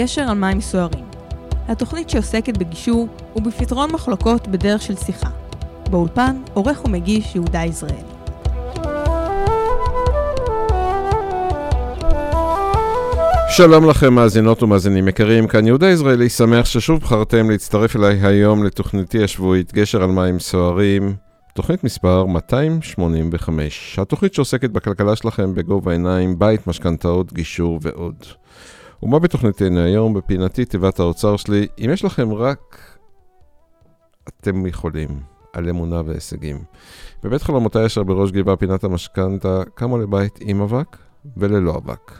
גשר על מים סוערים. התוכנית שעוסקת בגישור ובפתרון מחלוקות בדרך של שיחה. באולפן, עורך ומגיש יהודה יזרעאלי. שלום לכם מאזינות ומאזינים יקרים, כאן יהודה יזרעאלי, שמח ששוב בחרתם להצטרף אליי היום לתוכניתי השבועית גשר על מים סוערים, תוכנית מספר 285, התוכנית שעוסקת בכלכלה שלכם בגובה העיניים, בית, משכנתאות, גישור ועוד. ומה בתוכניתנו היום? בפינתי תיבת האוצר שלי, אם יש לכם רק אתם יכולים, על אמונה והישגים. בבית חלומותיי אשר בראש גבעה פינת המשכנתה, קמו לבית עם אבק וללא אבק.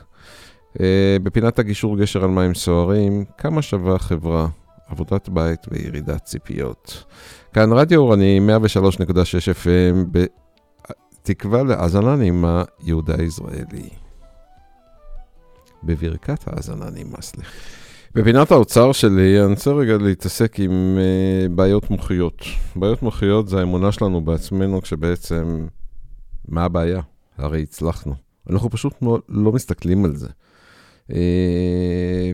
Uh, בפינת הגישור גשר על מים סוערים, כמה שווה חברה, עבודת בית וירידת ציפיות. כאן רדיו אורני 103.6 FM, בתקווה להאזנה נעימה יהודה יזרעאלי. בברכת האזנה נעימה, סליחה. בפינת האוצר שלי, אני רוצה רגע להתעסק עם uh, בעיות מוחיות. בעיות מוחיות זה האמונה שלנו בעצמנו, כשבעצם, מה הבעיה? הרי הצלחנו. אנחנו פשוט לא, לא מסתכלים על זה. Uh,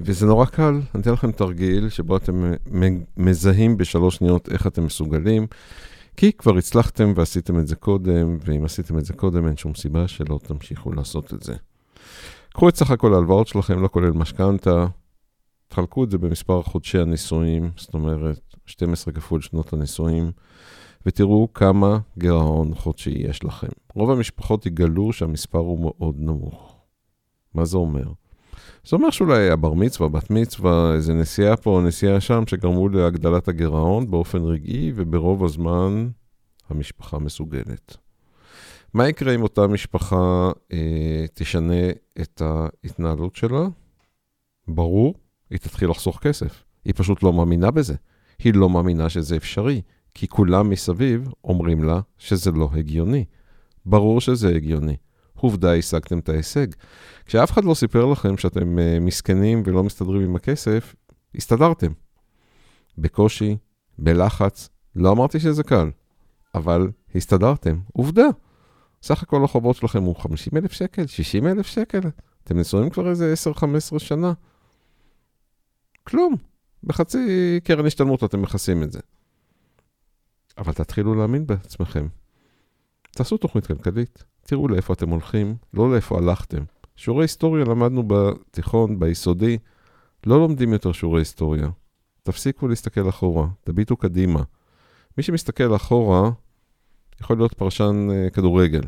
וזה נורא קל, אני אתן לכם תרגיל שבו אתם מזהים בשלוש שניות איך אתם מסוגלים, כי כבר הצלחתם ועשיתם את זה קודם, ואם עשיתם את זה קודם אין שום סיבה שלא תמשיכו לעשות את זה. קחו את סך הכל ההלוואות שלכם, לא כולל משכנתה, תחלקו את זה במספר חודשי הנישואים, זאת אומרת 12 כפול שנות הנישואים, ותראו כמה גירעון חודשי יש לכם. רוב המשפחות יגלו שהמספר הוא מאוד נמוך. מה זה אומר? זה אומר שאולי הבר מצווה, בת מצווה, איזה נסיעה פה, נסיעה שם, שגרמו להגדלת הגירעון באופן רגעי, וברוב הזמן המשפחה מסוגלת. מה יקרה אם אותה משפחה אה, תשנה את ההתנהלות שלה? ברור, היא תתחיל לחסוך כסף. היא פשוט לא מאמינה בזה. היא לא מאמינה שזה אפשרי, כי כולם מסביב אומרים לה שזה לא הגיוני. ברור שזה הגיוני. עובדה, השגתם את ההישג. כשאף אחד לא סיפר לכם שאתם uh, מסכנים ולא מסתדרים עם הכסף, הסתדרתם. בקושי, בלחץ, לא אמרתי שזה קל, אבל הסתדרתם. עובדה. סך הכל החובות שלכם הוא 50 אלף שקל, 60 אלף שקל. אתם נשואים כבר איזה 10-15 שנה. כלום. בחצי קרן השתלמות אתם מכסים את זה. אבל תתחילו להאמין בעצמכם. תעשו תוכנית כלכלית, תראו לאיפה אתם הולכים, לא לאיפה הלכתם. שיעורי היסטוריה למדנו בתיכון, ביסודי, לא לומדים יותר שיעורי היסטוריה. תפסיקו להסתכל אחורה, תביטו קדימה. מי שמסתכל אחורה יכול להיות פרשן uh, כדורגל.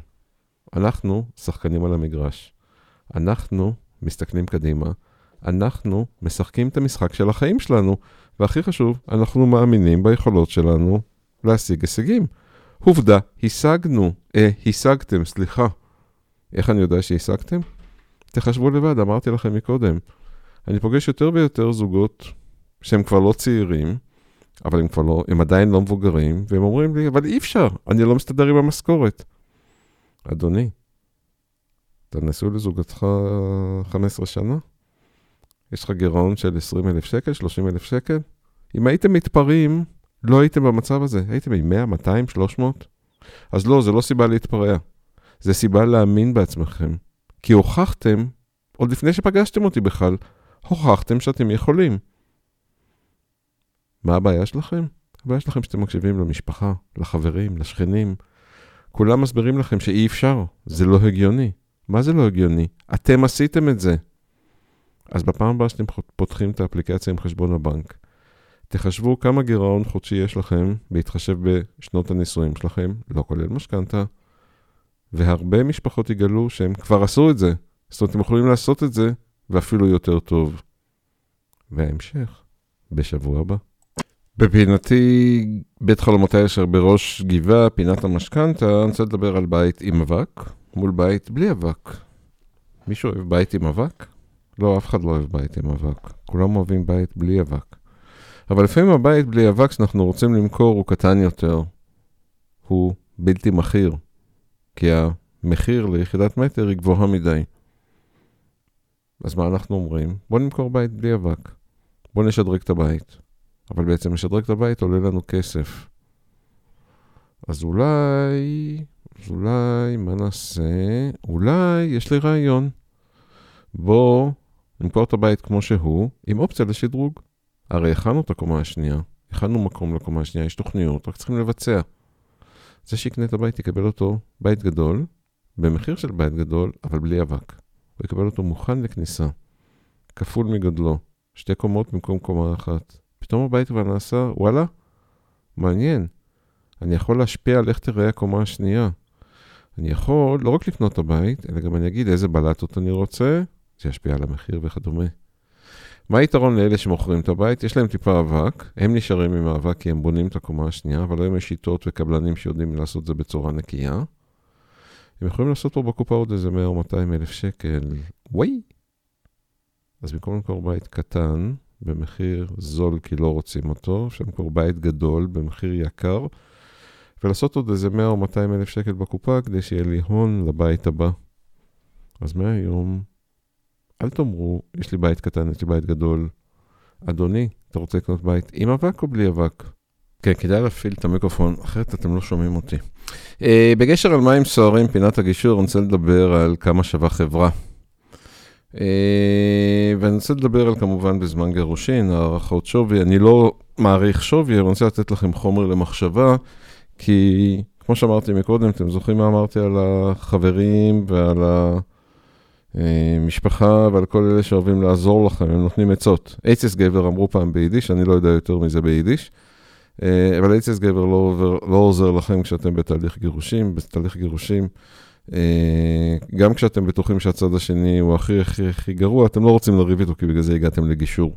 אנחנו שחקנים על המגרש. אנחנו מסתכלים קדימה, אנחנו משחקים את המשחק של החיים שלנו, והכי חשוב, אנחנו מאמינים ביכולות שלנו להשיג הישגים. עובדה, השגנו, אה, השגתם, סליחה. איך אני יודע שהשגתם? תחשבו לבד, אמרתי לכם מקודם. אני פוגש יותר ויותר זוגות שהם כבר לא צעירים, אבל הם כבר לא, הם עדיין לא מבוגרים, והם אומרים לי, אבל אי אפשר, אני לא מסתדר עם המשכורת. אדוני, אתה נשוי לזוגתך 15 שנה? יש לך גירעון של 20 אלף שקל, 30 אלף שקל? אם הייתם מתפרעים, לא הייתם במצב הזה. הייתם עם 100, 200, 300? אז לא, זה לא סיבה להתפרע. זה סיבה להאמין בעצמכם. כי הוכחתם, עוד לפני שפגשתם אותי בכלל, הוכחתם שאתם יכולים. מה הבעיה שלכם? הבעיה שלכם שאתם מקשיבים למשפחה, לחברים, לשכנים. כולם מסבירים לכם שאי אפשר, זה לא הגיוני. מה זה לא הגיוני? אתם עשיתם את זה. אז בפעם הבאה שאתם פותחים את האפליקציה עם חשבון הבנק, תחשבו כמה גירעון חודשי יש לכם בהתחשב בשנות הנישואים שלכם, לא כולל משכנתה, והרבה משפחות יגלו שהם כבר עשו את זה. זאת אומרת, הם יכולים לעשות את זה, ואפילו יותר טוב. וההמשך, בשבוע הבא. בפינתי בית חלומותיי אשר בראש גבעה, פינת המשכנתה, אני רוצה לדבר על בית עם אבק מול בית בלי אבק. מישהו אוהב בית עם אבק? לא, אף אחד לא אוהב בית עם אבק. כולם אוהבים בית בלי אבק. אבל לפעמים הבית בלי אבק שאנחנו רוצים למכור הוא קטן יותר. הוא בלתי מכיר, כי המחיר ליחידת מטר היא גבוהה מדי. אז מה אנחנו אומרים? בוא נמכור בית בלי אבק. בוא נשדרג את הבית. אבל בעצם לשדרג את הבית עולה לנו כסף. אז אולי, אז אולי, מה נעשה? אולי יש לי רעיון. בוא למכור את הבית כמו שהוא, עם אופציה לשדרוג. הרי הכנו את הקומה השנייה, הכנו מקום לקומה השנייה, יש תוכניות, רק צריכים לבצע. זה שיקנה את הבית יקבל אותו בית גדול, במחיר של בית גדול, אבל בלי אבק. הוא יקבל אותו מוכן לכניסה, כפול מגודלו, שתי קומות במקום קומה אחת. פתאום הבית כבר נעשה, וואלה, מעניין. אני יכול להשפיע על איך תראה הקומה השנייה. אני יכול לא רק לקנות את הבית, אלא גם אני אגיד איזה בלטות אני רוצה, זה ישפיע על המחיר וכדומה. מה היתרון לאלה שמוכרים את הבית? יש להם טיפה אבק, הם נשארים עם האבק כי הם בונים את הקומה השנייה, אבל היום יש שיטות וקבלנים שיודעים לעשות את זה בצורה נקייה. הם יכולים לעשות פה בקופה עוד איזה 100 או 200 אלף שקל, וואי. אז במקום למכור בית קטן, במחיר זול כי לא רוצים אותו, אפשר למכור בית גדול במחיר יקר, ולעשות עוד איזה 100 או 200 אלף שקל בקופה כדי שיהיה לי הון לבית הבא. אז מהיום, אל תאמרו, יש לי בית קטן, יש לי בית גדול. אדוני, אתה רוצה לקנות בית עם אבק או בלי אבק? כן, כדאי להפעיל את המיקרופון, אחרת אתם לא שומעים אותי. Uh, בגשר על מים סוערים, פינת הגישור, אני רוצה לדבר על כמה שווה חברה. Uh, ואני רוצה לדבר על כמובן בזמן גירושין, הערכות שווי. אני לא מעריך שווי, אבל אני רוצה לתת לכם חומר למחשבה, כי כמו שאמרתי מקודם, אתם זוכרים מה אמרתי על החברים ועל המשפחה ועל כל אלה שאוהבים לעזור לכם, הם נותנים עצות. אייצס גבר אמרו פעם ביידיש, אני לא יודע יותר מזה ביידיש. אה, אבל אייצס גבר לא, עובר, לא עוזר לכם כשאתם בתהליך גירושים, בתהליך גירושים. אה, גם כשאתם בטוחים שהצד השני הוא הכי הכי הכי גרוע, אתם לא רוצים לריב איתו, כי בגלל זה הגעתם לגישור.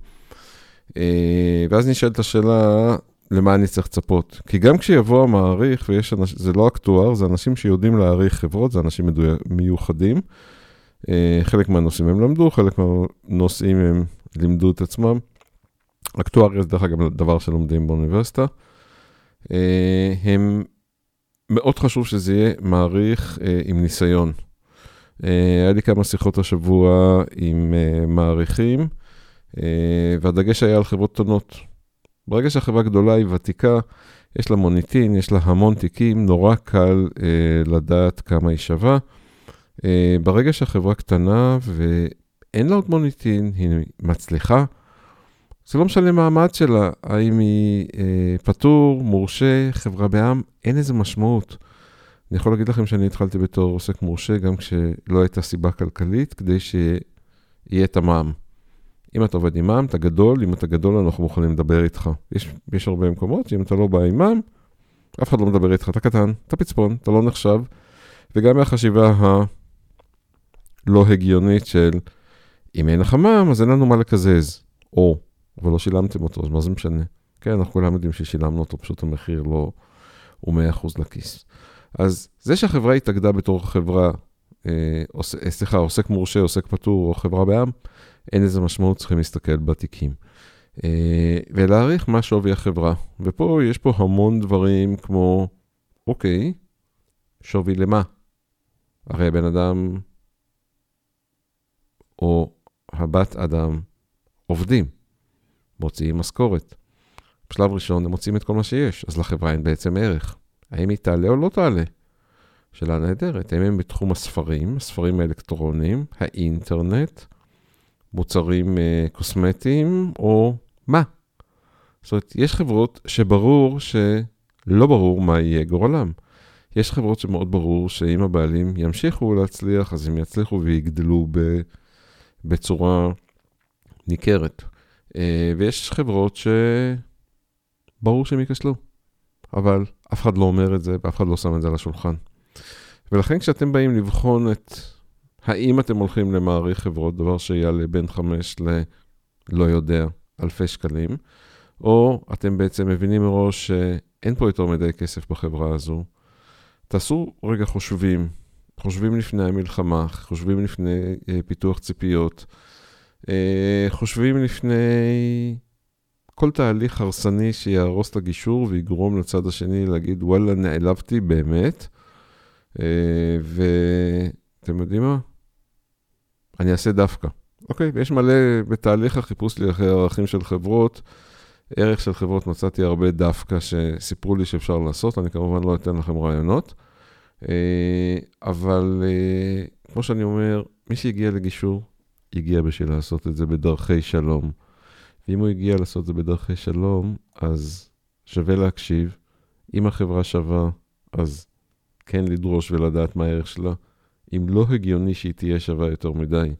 אה, ואז נשאלת השאלה, למה אני צריך לצפות? כי גם כשיבוא המעריך, ויש אנשים, זה לא אקטואר, זה אנשים שיודעים להעריך חברות, זה אנשים מיוחדים. חלק מהנושאים הם למדו, חלק מהנושאים הם לימדו את עצמם. אקטואריה זה דרך אגב דבר שלומדים באוניברסיטה. אה, הם, מאוד חשוב שזה יהיה מעריך אה, עם ניסיון. אה, היה לי כמה שיחות השבוע עם מעריכים, והדגש היה על חברות קטנות. ברגע שהחברה גדולה היא ותיקה, יש לה מוניטין, יש לה המון תיקים, נורא קל לדעת כמה היא שווה. ברגע שהחברה קטנה ואין לה עוד מוניטין, היא מצליחה, זה לא משנה מעמד שלה, האם היא אה, פטור, מורשה, חברה בעם, אין איזה משמעות. אני יכול להגיד לכם שאני התחלתי בתור עוסק מורשה, גם כשלא הייתה סיבה כלכלית, כדי שיהיה את המע"מ. אם אתה עובד עם מע"מ, אתה גדול, אם אתה גדול, אנחנו מוכנים לדבר איתך. יש, יש הרבה מקומות שאם אתה לא בא עם מע"מ, אף אחד לא מדבר איתך, אתה קטן, אתה פצפון, אתה לא נחשב. וגם מהחשיבה הלא הגיונית של, אם אין לך מע"מ, אז אין לנו מה לקזז. או אבל לא שילמתם אותו, אז מה זה משנה? כן, אנחנו כולם יודעים ששילמנו אותו, פשוט המחיר לא הוא 100% לכיס. אז זה שהחברה התאגדה בתור חברה, אה, עוס, אה, סליחה, עוסק מורשה, עוסק פטור או חברה בעם, אין איזה משמעות, צריכים להסתכל בתיקים. אה, ולהעריך מה שווי החברה. ופה יש פה המון דברים כמו, אוקיי, שווי למה? הרי הבן אדם או הבת אדם עובדים. מוציאים משכורת. בשלב ראשון הם מוצאים את כל מה שיש, אז לחברה אין בעצם ערך. האם היא תעלה או לא תעלה? שאלה נהדרת. האם הם בתחום הספרים, הספרים האלקטרוניים, האינטרנט, מוצרים uh, קוסמטיים, או מה? זאת אומרת, יש חברות שברור שלא ברור מה יהיה גורלם. יש חברות שמאוד ברור שאם הבעלים ימשיכו להצליח, אז הם יצליחו ויגדלו ב, בצורה ניכרת. אה, ויש חברות שברור שהם ייכשלו, אבל אף אחד לא אומר את זה ואף אחד לא שם את זה על השולחן. ולכן כשאתם באים לבחון את האם אתם הולכים למעריך חברות, דבר שיעלה בין 5 ל... לא יודע, אלפי שקלים, או אתם בעצם מבינים מראש שאין פה יותר מדי כסף בחברה הזו, תעשו רגע חושבים, חושבים לפני המלחמה, חושבים לפני אה, פיתוח ציפיות, חושבים לפני כל תהליך הרסני שיהרוס את הגישור ויגרום לצד השני להגיד, וואלה, נעלבתי באמת. אה, ואתם יודעים מה? אני אעשה דווקא. אוקיי, ויש מלא, בתהליך החיפוש לי אחרי ערכים של חברות, ערך של חברות מצאתי הרבה דווקא שסיפרו לי שאפשר לעשות, אני כמובן לא אתן לכם רעיונות. אה, אבל כמו שאני אומר, מי שהגיע לגישור, הגיע בשביל לעשות את זה בדרכי שלום. ואם הוא הגיע לעשות את זה בדרכי שלום, אז שווה להקשיב. אם החברה שווה, אז כן לדרוש ולדעת מה הערך שלה. אם לא הגיוני שהיא תהיה שווה יותר מדי,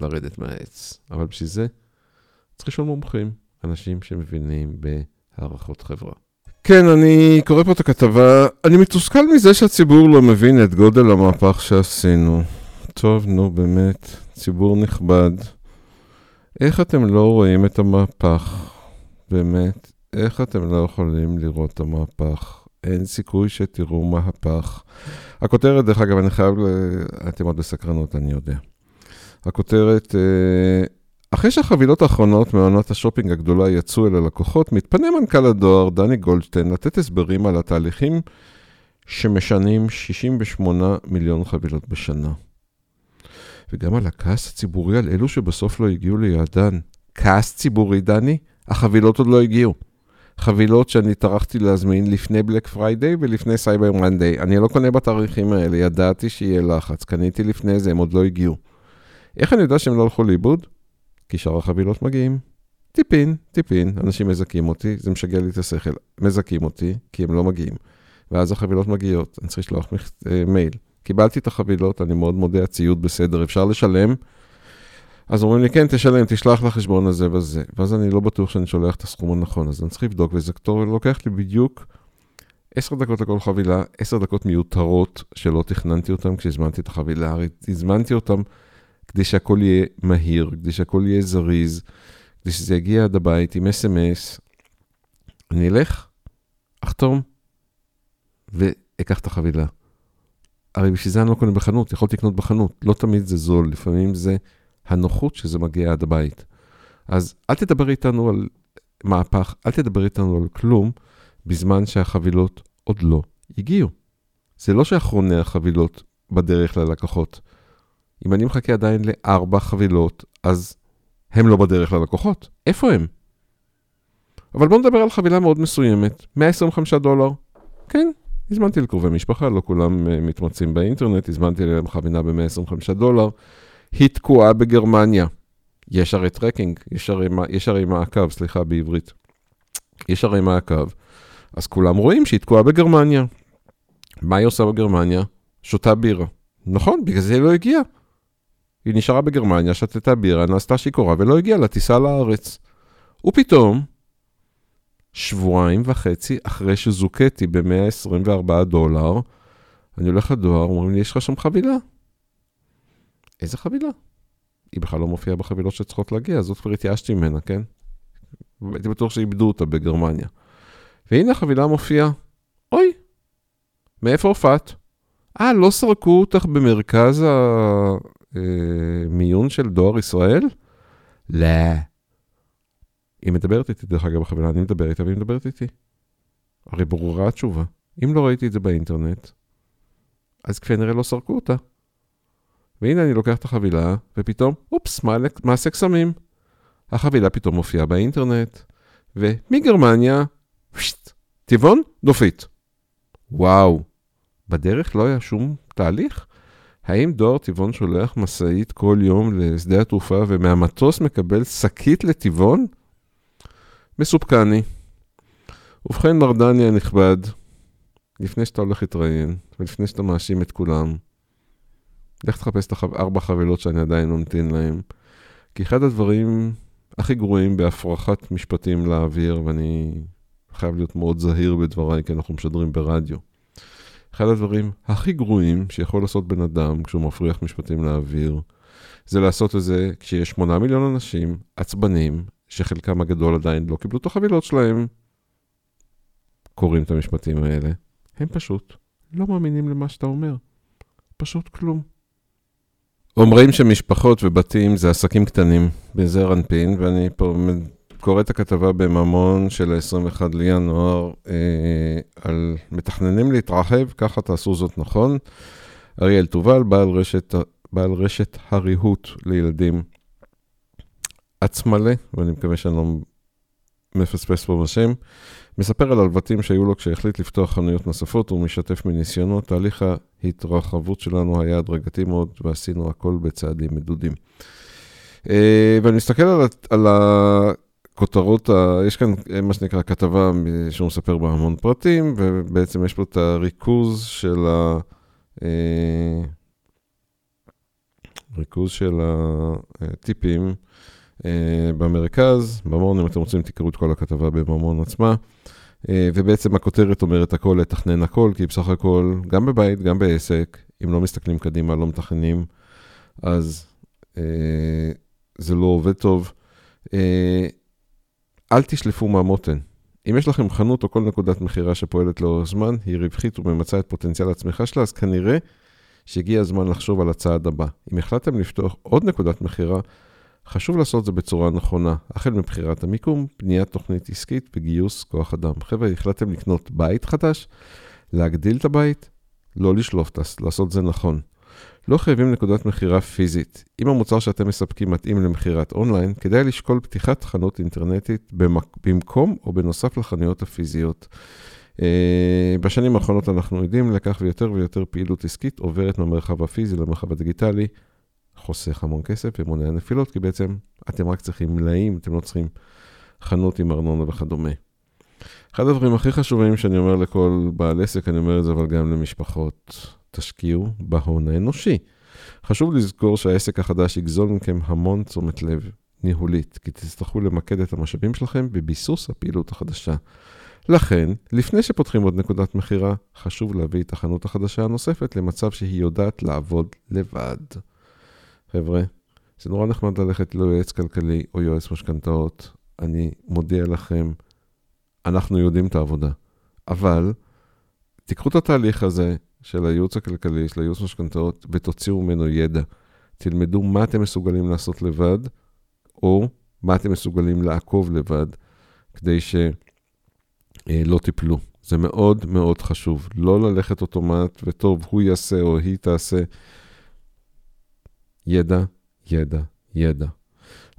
לרדת מהעץ. אבל בשביל זה צריך לשאול מומחים, אנשים שמבינים בהערכות חברה. כן, אני קורא פה את הכתבה. אני מתוסכל מזה שהציבור לא מבין את גודל המהפך שעשינו. טוב, נו באמת, ציבור נכבד. איך אתם לא רואים את המהפך? באמת, איך אתם לא יכולים לראות את המהפך? אין סיכוי שתראו מהפך. הכותרת, דרך אגב, אני חייב. אתם עוד בסקרנות, אני יודע. הכותרת, אה, אחרי שהחבילות האחרונות מעונת השופינג הגדולה יצאו אל הלקוחות, מתפנה מנכ"ל הדואר, דני גולדשטיין, לתת הסברים על התהליכים שמשנים 68 מיליון חבילות בשנה. וגם על הכעס הציבורי על אלו שבסוף לא הגיעו ליעדן. כעס ציבורי, דני? החבילות עוד לא הגיעו. חבילות שאני טרחתי להזמין לפני Black Friday ולפני Cyber Monday. אני לא קונה בתאריכים האלה, ידעתי שיהיה לחץ, קניתי לפני זה, הם עוד לא הגיעו. איך אני יודע שהם לא הלכו לאיבוד? כי שאר החבילות מגיעים. טיפין, טיפין, אנשים מזכים אותי, זה משגע לי את השכל. מזכים אותי, כי הם לא מגיעים. ואז החבילות מגיעות, אני צריך לשלוח מח... אה, מייל. קיבלתי את החבילות, אני מאוד מודה, הציוד בסדר, אפשר לשלם. אז אומרים לי, כן, תשלם, תשלח לחשבון הזה וזה. ואז אני לא בטוח שאני שולח את הסכום הנכון, אז אני צריך לבדוק, וזה כתוב, לוקח לי בדיוק עשר דקות לכל חבילה, עשר דקות מיותרות שלא תכננתי אותן כשהזמנתי את החבילה, הרי הזמנתי אותן כדי שהכל יהיה מהיר, כדי שהכל יהיה זריז, כדי שזה יגיע עד הבית עם אס.אם.אס. אני אלך, אחתום, ואקח את החבילה. הרי בשביל זה אני לא קונה בחנות, יכולתי לקנות בחנות. לא תמיד זה זול, לפעמים זה הנוחות שזה מגיע עד הבית. אז אל תדבר איתנו על מהפך, אל תדבר איתנו על כלום, בזמן שהחבילות עוד לא הגיעו. זה לא שאחרוני החבילות בדרך ללקוחות. אם אני מחכה עדיין לארבע חבילות, אז הם לא בדרך ללקוחות. איפה הם? אבל בואו נדבר על חבילה מאוד מסוימת, 125 דולר. כן, הזמנתי לקרובי משפחה, לא כולם אה, מתמצאים באינטרנט, הזמנתי להם חבילה ב-125 דולר. היא תקועה בגרמניה. יש הרי tracking, יש הרי, יש הרי מעקב, סליחה, בעברית. יש הרי מעקב. אז כולם רואים שהיא תקועה בגרמניה. מה היא עושה בגרמניה? שותה בירה. נכון, בגלל זה היא לא הגיעה. היא נשארה בגרמניה, שתתה בירה, נעשתה שיכורה ולא הגיעה לטיסה לארץ. ופתאום, שבועיים וחצי אחרי שזוכיתי ב-124 דולר, אני הולך לדואר, אומרים לי, יש לך שם חבילה. איזה חבילה? היא בכלל לא מופיעה בחבילות שצריכות להגיע, זאת כבר התייאשתי ממנה, כן? הייתי בטוח שאיבדו אותה בגרמניה. והנה החבילה מופיעה. אוי, מאיפה הופעת? אה, לא סרקו אותך במרכז המיון אה, של דואר ישראל? לא. היא מדברת איתי, דרך אגב, בחבילה, אני מדבר איתה והיא מדברת איתי. הרי ברורה התשובה. אם לא ראיתי את זה באינטרנט, אז כנראה לא סרקו אותה. והנה אני לוקח את החבילה, ופתאום, אופס, מעשה קסמים. החבילה פתאום מופיעה באינטרנט, ומגרמניה, פשט, טבעון, דופית. וואו, בדרך לא היה שום תהליך? האם דואר טבעון שולח משאית כל יום לשדה התעופה ומהמטוס מקבל שקית לטבעון? מסופקני. ובכן, מר דני הנכבד, לפני שאתה הולך להתראיין, ולפני שאתה מאשים את כולם, לך תחפש את ארבע חבילות שאני עדיין ממתין להן. כי אחד הדברים הכי גרועים בהפרחת משפטים לאוויר, ואני חייב להיות מאוד זהיר בדבריי, כי אנחנו משדרים ברדיו. אחד הדברים הכי גרועים שיכול לעשות בן אדם כשהוא מפריח משפטים לאוויר, זה לעשות את זה כשיש שמונה מיליון אנשים עצבנים, שחלקם הגדול עדיין לא קיבלו את החבילות שלהם, קוראים את המשפטים האלה. הם פשוט לא מאמינים למה שאתה אומר. פשוט כלום. אומרים שמשפחות ובתים זה עסקים קטנים בזר אנפין, ואני פה קורא את הכתבה בממון של ה-21 לינואר אה, על מתכננים להתרחב, ככה תעשו זאת נכון. אריאל תובל, בעל רשת, בעל רשת הריהוט לילדים עצמלה, ואני מקווה שאני לא מפספס פה בשם, מספר על הלבטים שהיו לו כשהחליט לפתוח חנויות נוספות ומשתף מניסיונות. תהליך ההתרחבות שלנו היה הדרגתי מאוד ועשינו הכל בצעדים מדודים. אה, ואני מסתכל על, על הכותרות, ה... יש כאן מה שנקרא כתבה שהוא מספר בה המון פרטים, ובעצם יש פה את הריכוז של ה... ריכוז של הטיפים במרכז, במון, אם אתם רוצים תקראו את כל הכתבה בממון עצמה. אה, ובעצם הכותרת אומרת הכל, לתכנן הכל, כי בסך הכל, גם בבית, גם בעסק, אם לא מסתכלים קדימה, לא מתכננים, אז אה, זה לא עובד טוב. אה, אל תשלפו מהמותן. אם יש לכם חנות או כל נקודת מכירה שפועלת לאורך זמן, היא רווחית וממצה את פוטנציאל הצמיחה שלה, אז כנראה שהגיע הזמן לחשוב על הצעד הבא. אם החלטתם לפתוח עוד נקודת מכירה, חשוב לעשות זה בצורה נכונה, החל מבחירת המיקום, בניית תוכנית עסקית וגיוס כוח אדם. חבר'ה, החלטתם לקנות בית חדש, להגדיל את הבית, לא לשלוף, לעשות זה נכון. לא חייבים נקודת מכירה פיזית. אם המוצר שאתם מספקים מתאים למכירת אונליין, כדאי לשקול פתיחת חנות אינטרנטית במקום או בנוסף לחנויות הפיזיות. אה, בשנים האחרונות אנחנו עדים לכך ויותר ויותר פעילות עסקית עוברת מהמרחב הפיזי למרחב הדיגיטלי. חוסך המון כסף ומונע נפילות, כי בעצם אתם רק צריכים מלאים, אתם לא צריכים חנות עם ארנונה וכדומה. אחד הדברים הכי חשובים שאני אומר לכל בעל עסק, אני אומר את זה אבל גם למשפחות, תשקיעו בהון האנושי. חשוב לזכור שהעסק החדש יגזול מכם המון תשומת לב ניהולית, כי תצטרכו למקד את המשאבים שלכם בביסוס הפעילות החדשה. לכן, לפני שפותחים עוד נקודת מכירה, חשוב להביא את החנות החדשה הנוספת למצב שהיא יודעת לעבוד לבד. חבר'ה, זה נורא נחמד ללכת ליועץ כלכלי או יועץ משכנתאות. אני מודיע לכם, אנחנו יודעים את העבודה. אבל תיקחו את התהליך הזה של הייעוץ הכלכלי, של הייעוץ משכנתאות, ותוציאו ממנו ידע. תלמדו מה אתם מסוגלים לעשות לבד, או מה אתם מסוגלים לעקוב לבד, כדי שלא אה, תיפלו. זה מאוד מאוד חשוב. לא ללכת אוטומט, וטוב, הוא יעשה או היא תעשה. ידע, ידע, ידע.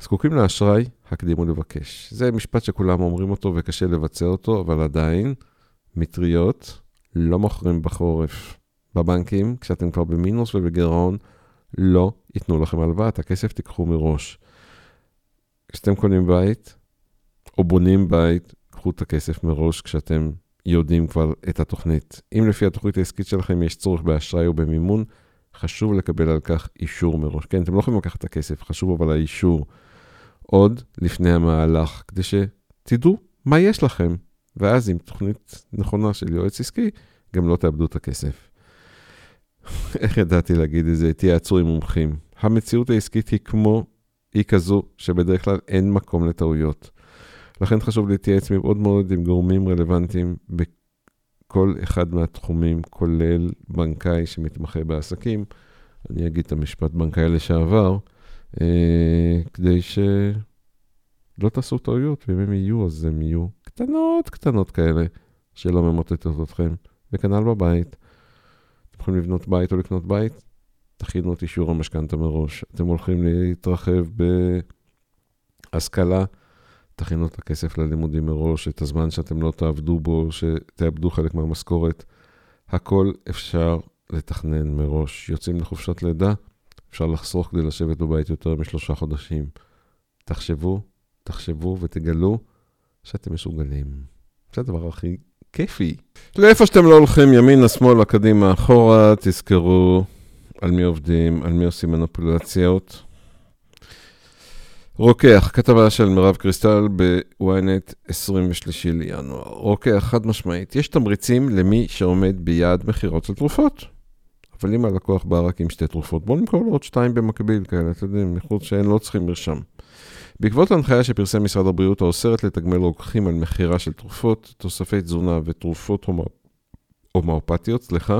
זקוקים לאשראי, הקדימו לבקש. זה משפט שכולם אומרים אותו וקשה לבצע אותו, אבל עדיין, מטריות לא מוכרים בחורף. בבנקים, כשאתם כבר במינוס ובגירעון, לא ייתנו לכם הלוואה, את הכסף תיקחו מראש. כשאתם קונים בית, או בונים בית, קחו את הכסף מראש כשאתם יודעים כבר את התוכנית. אם לפי התוכנית העסקית שלכם יש צורך באשראי או במימון, חשוב לקבל על כך אישור מראש. כן, אתם לא יכולים לקחת את הכסף, חשוב אבל האישור עוד לפני המהלך, כדי שתדעו מה יש לכם, ואז עם תוכנית נכונה של יועץ עסקי, גם לא תאבדו את הכסף. איך ידעתי להגיד את זה? תייעצו עם מומחים. המציאות העסקית היא כמו, היא כזו, שבדרך כלל אין מקום לטעויות. לכן חשוב להתייעץ מאוד מאוד עם גורמים רלוונטיים כל אחד מהתחומים, כולל בנקאי שמתמחה בעסקים, אני אגיד את המשפט בנקאי לשעבר, אה, כדי שלא תעשו טעויות, ואם הם יהיו, אז הם יהיו קטנות קטנות כאלה, שלא ממוטטות אתכם. וכנ"ל בבית. אתם יכולים לבנות בית או לקנות בית, תכינו את אישור המשכנתה מראש. אתם הולכים להתרחב בהשכלה, תכינו את הכסף ללימודים מראש, את הזמן שאתם לא תעבדו בו, שתאבדו חלק מהמשכורת. הכל אפשר לתכנן מראש. יוצאים לחופשת לידה, אפשר לחסוך כדי לשבת בבית יותר משלושה חודשים. תחשבו, תחשבו ותגלו שאתם מסוגלים. זה הדבר הכי כיפי. לאיפה שאתם לא הולכים, ימינה, שמאלה, קדימה, אחורה, תזכרו על מי עובדים, על מי עושים מנופולציות. רוקח, כתבה של מירב קריסטל בוויינט 23 לינואר. רוקח, חד משמעית, יש תמריצים למי שעומד ביעד מכירות של תרופות. אבל אם הלקוח בא רק עם שתי תרופות, בואו נמכור לו עוד שתיים במקביל כאלה, אתם יודעים, מחוץ שהן לא צריכים מרשם. בעקבות ההנחיה שפרסם משרד הבריאות האוסרת לתגמל רוקחים על מכירה של תרופות, תוספי תזונה ותרופות הומאופתיות, סליחה,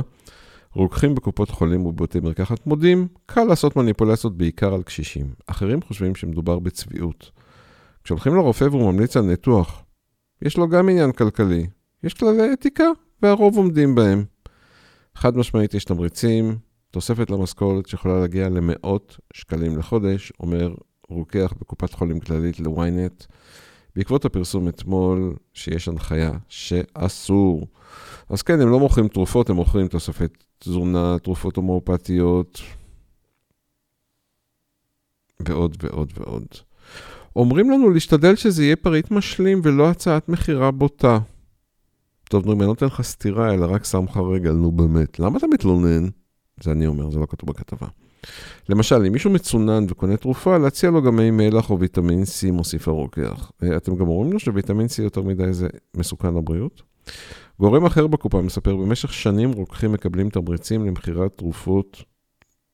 רוקחים בקופות חולים ובבתי מרקחת מודים, קל לעשות מניפולציות בעיקר על קשישים. אחרים חושבים שמדובר בצביעות. כשהולכים לרופא והוא ממליץ על ניתוח, יש לו גם עניין כלכלי. יש כללי אתיקה, והרוב עומדים בהם. חד משמעית יש תמריצים, תוספת למשכורת שיכולה להגיע למאות שקלים לחודש, אומר רוקח בקופת חולים כללית ל-ynet. בעקבות הפרסום אתמול, שיש הנחיה שאסור. אז כן, הם לא מוכרים תרופות, הם מוכרים תוספת תזונה, תרופות הומואפתיות. ועוד ועוד ועוד. אומרים לנו להשתדל שזה יהיה פריט משלים ולא הצעת מכירה בוטה. טוב, נו, אם אני נותן לך סטירה, אלא רק שם לך רגל, נו באמת, למה אתה מתלונן? זה אני אומר, זה לא כתוב בכתבה. למשל, אם מישהו מצונן וקונה תרופה, להציע לו גם מי מלח או ויטמין C מוסיף הרוקח. אה, אתם גם אומרים לו שוויטמין C יותר מדי זה מסוכן לבריאות? גורם אחר בקופה מספר, במשך שנים רוקחים מקבלים תמריצים למכירת תרופות,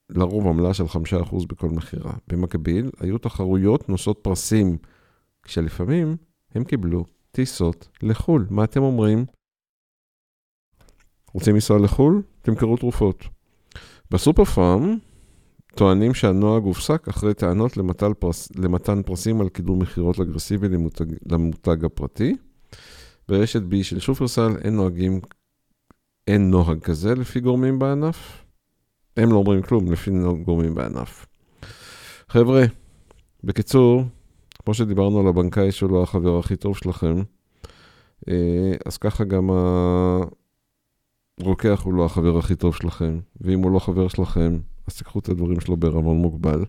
לרוב עמלה של 5% בכל מכירה. במקביל, היו תחרויות נושאות פרסים, כשלפעמים הם קיבלו טיסות לחו"ל. מה אתם אומרים? רוצים לנסוע לחו"ל? תמכרו תרופות. בסופר פארם טוענים שהנוהג הופסק אחרי טענות פרס, למתן פרסים על קידום מכירות אגרסיבי למותג, למותג הפרטי. ברשת B של שופרסל אין נוהגים, אין נוהג כזה לפי גורמים בענף. הם לא אומרים כלום לפי גורמים בענף. חבר'ה, בקיצור, כמו שדיברנו על הבנקאי שהוא לא החבר הכי טוב שלכם, אה, אז ככה גם הרוקח הוא לא החבר הכי טוב שלכם, ואם הוא לא חבר שלכם, אז תיקחו את הדברים שלו בערבון מוגבל.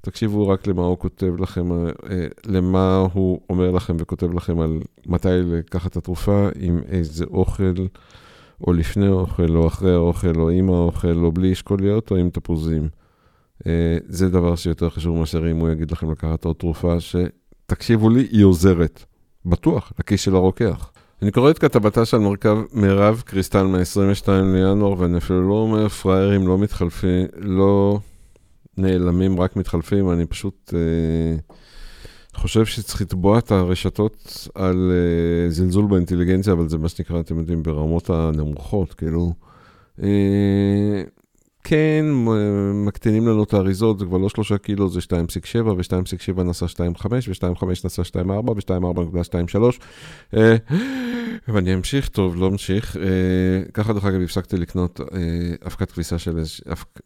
תקשיבו רק למה הוא כותב לכם, אה, למה הוא אומר לכם וכותב לכם על מתי לקחת את התרופה, עם איזה אוכל, או לפני האוכל, או אחרי האוכל, או עם האוכל, או בלי אשכוליות, או עם תפוזים. אה, זה דבר שיותר חשוב מאשר אם הוא יגיד לכם לקחת עוד תרופה, שתקשיבו לי, היא עוזרת. בטוח, לכיס של הרוקח. אני קורא את כתבתה של מרכב מירב קריסטל מ-22 לינואר, ואני אפילו לא אומר פראיירים לא מתחלפים, לא נעלמים, רק מתחלפים, אני פשוט אה, חושב שצריך לתבוע את הרשתות על אה, זלזול באינטליגנציה, אבל זה מה שנקרא, אתם יודעים, ברמות הנמוכות, כאילו. אה, כן, מקטינים לנו את האריזות, זה כבר לא 3 קילו, זה 2.7, ו-2.7 נסע 2.5, ו-2.5 נסע 2.4, ו-2.4.23. ואני אמשיך, טוב, לא אמשיך. אה, ככה, דרך אגב, הפסקתי לקנות אה, אבקת כביסה של,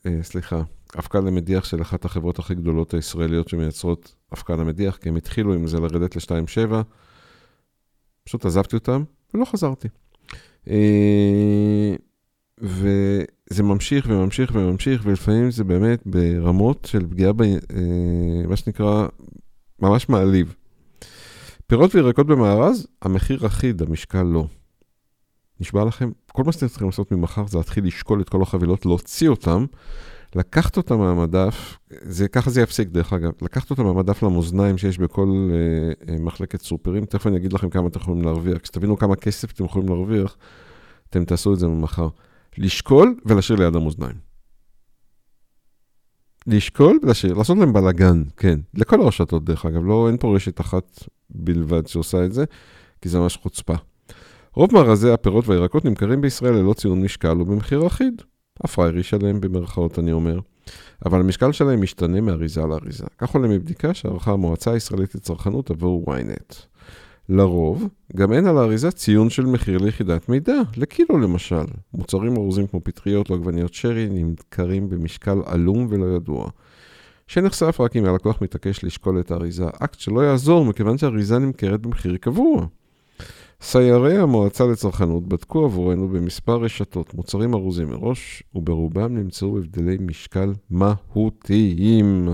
אה, סליחה, אבקה למדיח של אחת החברות הכי גדולות הישראליות שמייצרות אבקה למדיח, כי הם התחילו עם זה לרדת ל-2.7. פשוט עזבתי אותם, ולא חזרתי. וזה ממשיך וממשיך וממשיך, ולפעמים זה באמת ברמות של פגיעה, ב, מה שנקרא, ממש מעליב. פירות וירקות במארז, המחיר אחיד, המשקל לא. נשבע לכם, כל מה שאתם צריכים לעשות ממחר זה להתחיל לשקול את כל החבילות, להוציא אותן, לקחת אותן מהמדף, זה, ככה זה יפסיק דרך אגב, לקחת אותן מהמדף למאזניים שיש בכל אה, אה, מחלקת סופרים, תכף אני אגיד לכם כמה אתם יכולים להרוויח, כשתבינו כמה כסף אתם יכולים להרוויח, אתם תעשו את זה ממחר. לשקול ולהשאיר ליד המאזניים. לשקול ולהשאיר, לעשות להם בלאגן, כן. לכל הרשתות דרך אגב, לא, אין פה רשת אחת בלבד שעושה את זה, כי זה ממש חוצפה. רוב מארזי הפירות והירקות נמכרים בישראל ללא ציון משקל ובמחיר אחיד. הפריירי שלהם במרכאות אני אומר. אבל המשקל שלהם משתנה מאריזה לאריזה. כך עולה מבדיקה שערכה המועצה הישראלית לצרכנות עבור ynet. לרוב, גם אין על האריזה ציון של מחיר ליחידת מידע, לקילו למשל. מוצרים ארוזים כמו פטריות או עגבניות שרי נמכרים במשקל עלום ולא ידוע. שנחשף רק אם הלקוח מתעקש לשקול את האריזה, אקט שלא יעזור מכיוון שהאריזה נמכרת במחיר קבוע. סיירי המועצה לצרכנות בדקו עבורנו במספר רשתות מוצרים ארוזים מראש, וברובם נמצאו הבדלי משקל מהותיים.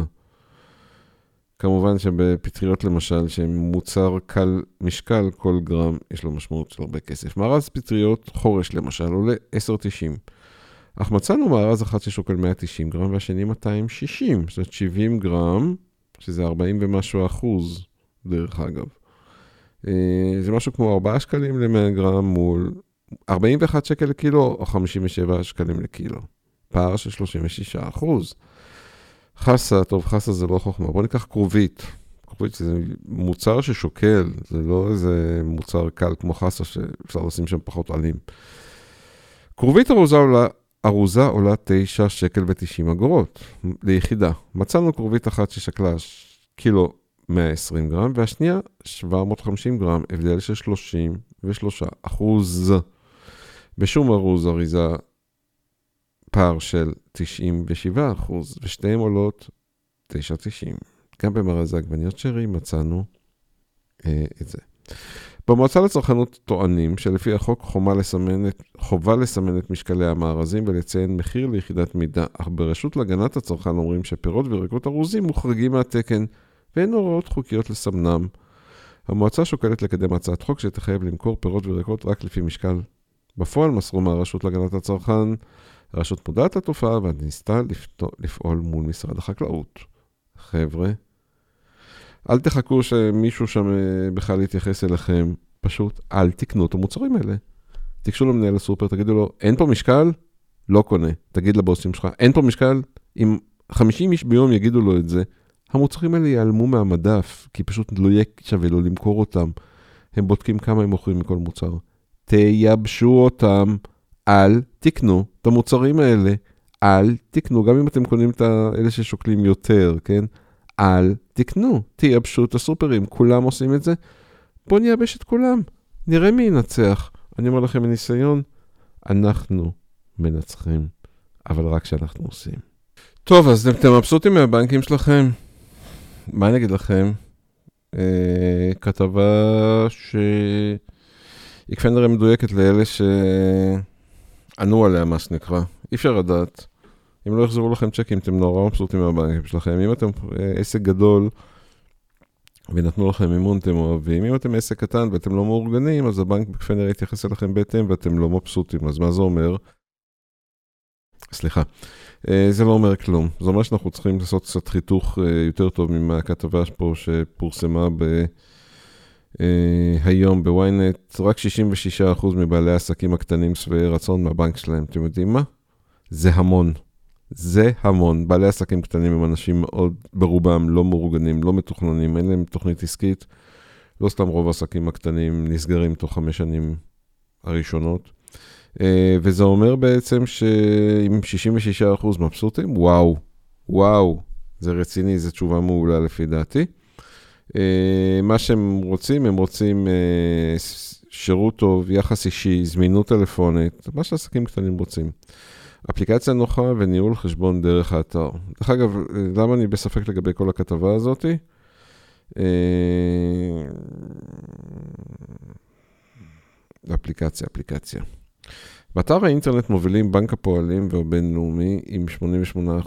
כמובן שבפטריות למשל, שהן מוצר קל משקל, כל גרם יש לו משמעות של הרבה כסף. מארז פטריות חורש למשל עולה 10.90. אך מצאנו מארז אחד ששוקל 190 גרם והשני 260, זאת אומרת 70 גרם, שזה 40 ומשהו אחוז, דרך אגב. אה, זה משהו כמו 4 שקלים ל-100 גרם מול 41 שקל לקילו או 57 שקלים לקילו. פער של 36 אחוז. חסה, טוב, חסה זה לא חוכמה. בואו ניקח כרובית. כרובית זה מוצר ששוקל, זה לא איזה מוצר קל כמו חסה שאפשר לשים שם פחות עלים. כרובית ארוזה עולה, ארוזה עולה 9 שקל ו-90 אגורות ליחידה. מצאנו כרובית אחת ששקלה קילו 120 גרם, והשנייה 750 גרם, הבדל של 33 אחוז. בשום ארוז אריזה פער של 97 אחוז, ושתיהן עולות 9.90. גם במרז העגבניות שרי מצאנו אה, את זה. במועצה לצרכנות טוענים שלפי החוק חומה לסמן את, חובה לסמן את משקלי המארזים ולציין מחיר ליחידת מידה, אך ברשות להגנת הצרכן אומרים שפירות וירקות ארוזים מוחרגים מהתקן, ואין הוראות חוקיות לסמנם. המועצה שוקלת לקדם הצעת חוק שתחייב למכור פירות וירקות רק לפי משקל. בפועל מסרו מהרשות להגנת הצרכן, הרשות מודעת לתופעה וניסתה לפעול מול משרד החקלאות. חבר'ה, אל תחכו שמישהו שם אה, בכלל יתייחס אליכם, פשוט אל תקנו את המוצרים האלה. תיגשו למנהל הסופר, תגידו לו, אין פה משקל? לא קונה. תגיד לבוסים שלך, אין פה משקל? אם 50 איש ביום יגידו לו את זה, המוצרים האלה ייעלמו מהמדף, כי פשוט לא יהיה שווה לו למכור אותם. הם בודקים כמה הם מוכרים מכל מוצר. תייבשו אותם, אל תקנו את המוצרים האלה. אל תקנו, גם אם אתם קונים את אלה ששוקלים יותר, כן? אל תקנו, תייבשו את הסופרים, כולם עושים את זה. בואו נייבש את כולם, נראה מי ינצח. אני אומר לכם מניסיון, אנחנו מנצחים, אבל רק כשאנחנו עושים. טוב, אז אתם מבסוטים מהבנקים שלכם? מה אני אגיד לכם? אה, כתבה שהיא כנראה מדויקת לאלה שענו עליה, מה שנקרא. אי אפשר לדעת. אם לא יחזרו לכם צ'קים, אתם נורא מבסוטים מהבנקים שלכם. אם אתם אה, עסק גדול ונתנו לכם מימון, אתם אוהבים. אם אתם עסק קטן ואתם לא מאורגנים, אז הבנק כנראה יתייחס אליכם בהתאם ואתם לא מבסוטים. אז מה זה אומר? סליחה. אה, זה לא אומר כלום. זה אומר שאנחנו צריכים לעשות קצת חיתוך אה, יותר טוב מהכתבה פה שפורסמה ב... היום בוויינט, רק 66% מבעלי העסקים הקטנים שבעי רצון מהבנק שלהם. אתם יודעים מה? זה המון. זה המון. בעלי עסקים קטנים הם אנשים מאוד, ברובם לא מאורגנים, לא מתוכננים, אין להם תוכנית עסקית. לא סתם רוב העסקים הקטנים נסגרים תוך חמש שנים הראשונות. אה, וזה אומר בעצם שעם 66% מבסוטים, וואו, וואו, זה רציני, זו תשובה מעולה לפי דעתי. אה, מה שהם רוצים, הם רוצים אה, שירות טוב, יחס אישי, זמינות טלפונית, מה שעסקים קטנים רוצים. אפליקציה נוחה וניהול חשבון דרך האתר. דרך אגב, למה אני בספק לגבי כל הכתבה הזאתי? אפליקציה, אפליקציה. באתר האינטרנט מובילים בנק הפועלים והבינלאומי עם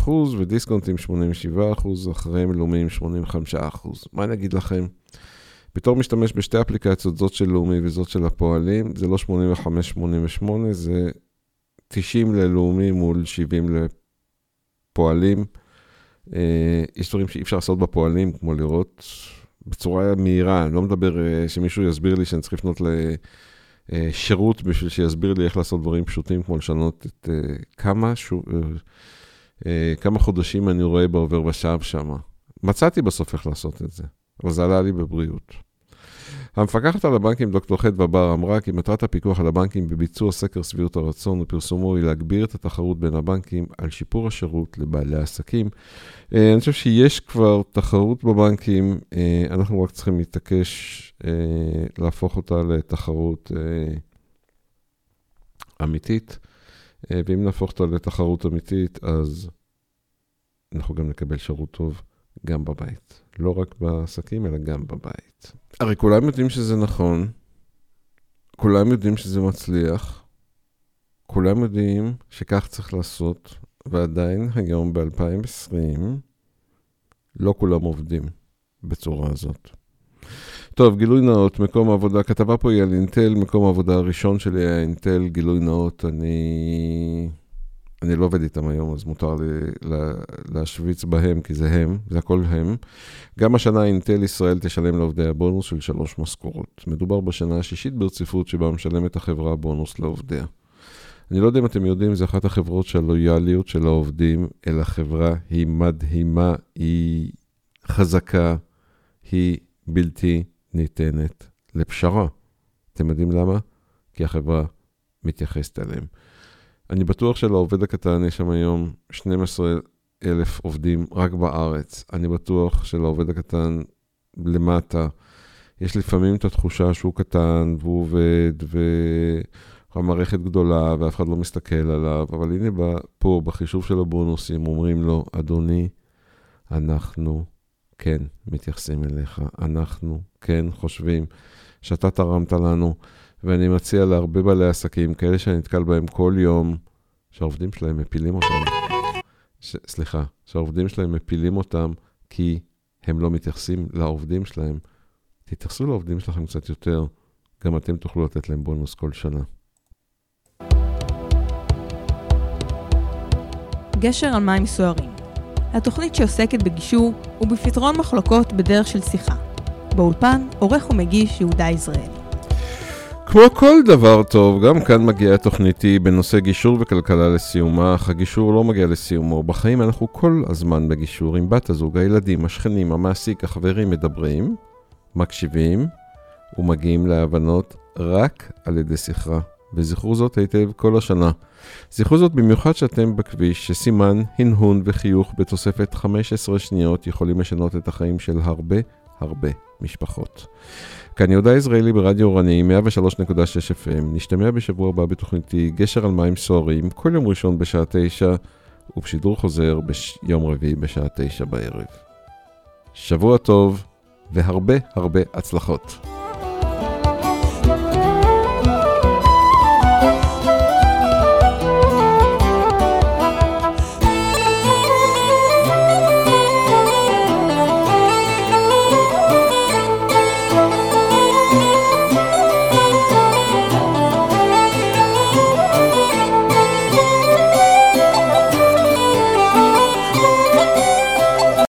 88% ודיסקונט עם 87%, אחריהם לאומי עם 85%. מה אני אגיד לכם? בתור משתמש בשתי אפליקציות, זאת של לאומי וזאת של הפועלים, זה לא 85-88, זה 90 ללאומי מול 70 לפועלים. אה, יש דברים שאי אפשר לעשות בפועלים, כמו לראות בצורה מהירה, אני לא מדבר אה, שמישהו יסביר לי שאני צריך לפנות לשירות בשביל שיסביר לי איך לעשות דברים פשוטים, כמו לשנות את אה, כמה, שו, כמה חודשים אני רואה בעובר ושב שם. מצאתי בסוף איך לעשות את זה, אבל זה עלה לי בבריאות. המפקחת על הבנקים, דוקטור חדווה בר, אמרה כי מטרת הפיקוח על הבנקים בביצוע סקר שביעות הרצון ופרסומו היא להגביר את התחרות בין הבנקים על שיפור השירות לבעלי העסקים. אה, אני חושב שיש כבר תחרות בבנקים, אה, אנחנו רק צריכים להתעקש אה, להפוך אותה לתחרות אמיתית, ואם נהפוך אותה לתחרות אמיתית, אז אנחנו גם נקבל שירות טוב גם בבית. לא רק בעסקים, אלא גם בבית. הרי כולם יודעים שזה נכון, כולם יודעים שזה מצליח, כולם יודעים שכך צריך לעשות, ועדיין היום ב-2020 לא כולם עובדים בצורה הזאת. טוב, גילוי נאות, מקום העבודה, כתבה פה היא על אינטל, מקום העבודה הראשון שלי היה אינטל, גילוי נאות, אני אני לא עובד איתם היום, אז מותר לי להשוויץ בהם, כי זה הם, זה הכל הם. גם השנה אינטל ישראל תשלם לעובדי הבונוס של שלוש משכורות. מדובר בשנה השישית ברציפות שבה משלמת החברה בונוס לעובדיה. אני לא יודע אם אתם יודעים, זו אחת החברות שהלויאליות של העובדים אל החברה היא מדהימה, היא חזקה, היא בלתי ניתנת לפשרה. אתם יודעים למה? כי החברה מתייחסת אליהם. אני בטוח שלעובד הקטן יש שם היום 12 אלף עובדים רק בארץ. אני בטוח שלעובד הקטן למטה, יש לפעמים את התחושה שהוא קטן והוא עובד והמערכת גדולה ואף אחד לא מסתכל עליו, אבל הנה פה, בחישוב של הבונוסים, אומרים לו, אדוני, אנחנו כן מתייחסים אליך. אנחנו כן חושבים שאתה תרמת לנו, ואני מציע להרבה בעלי עסקים, כאלה שאני נתקל בהם כל יום, שהעובדים שלהם מפילים אותם. ש... סליחה, שהעובדים שלהם מפילים אותם כי הם לא מתייחסים לעובדים שלהם. תתייחסו לעובדים שלכם קצת יותר, גם אתם תוכלו לתת להם בונוס כל שנה. גשר על מים סוערים. התוכנית שעוסקת בגישור ובפתרון מחלוקות בדרך של שיחה. באולפן, עורך ומגיש יהודה יזרעאלי. כמו כל דבר טוב, גם כאן מגיעה תוכניתי בנושא גישור וכלכלה לסיומה, אך הגישור לא מגיע לסיומו. בחיים אנחנו כל הזמן בגישור עם בת הזוג, הילדים, השכנים, המעסיק, החברים מדברים, מקשיבים ומגיעים להבנות רק על ידי שיחה. וזכרו זאת היטב כל השנה. זכרו זאת במיוחד שאתם בכביש, שסימן, הנהון וחיוך בתוספת 15 שניות יכולים לשנות את החיים של הרבה הרבה משפחות. כאן יהודה יזרעאלי ברדיו אורני, 103.6 FM, נשתמע בשבוע הבא בתוכניתי גשר על מים סוערים, כל יום ראשון בשעה 9, ובשידור חוזר ביום רביעי בשעה 9 בערב. שבוע טוב, והרבה הרבה הצלחות.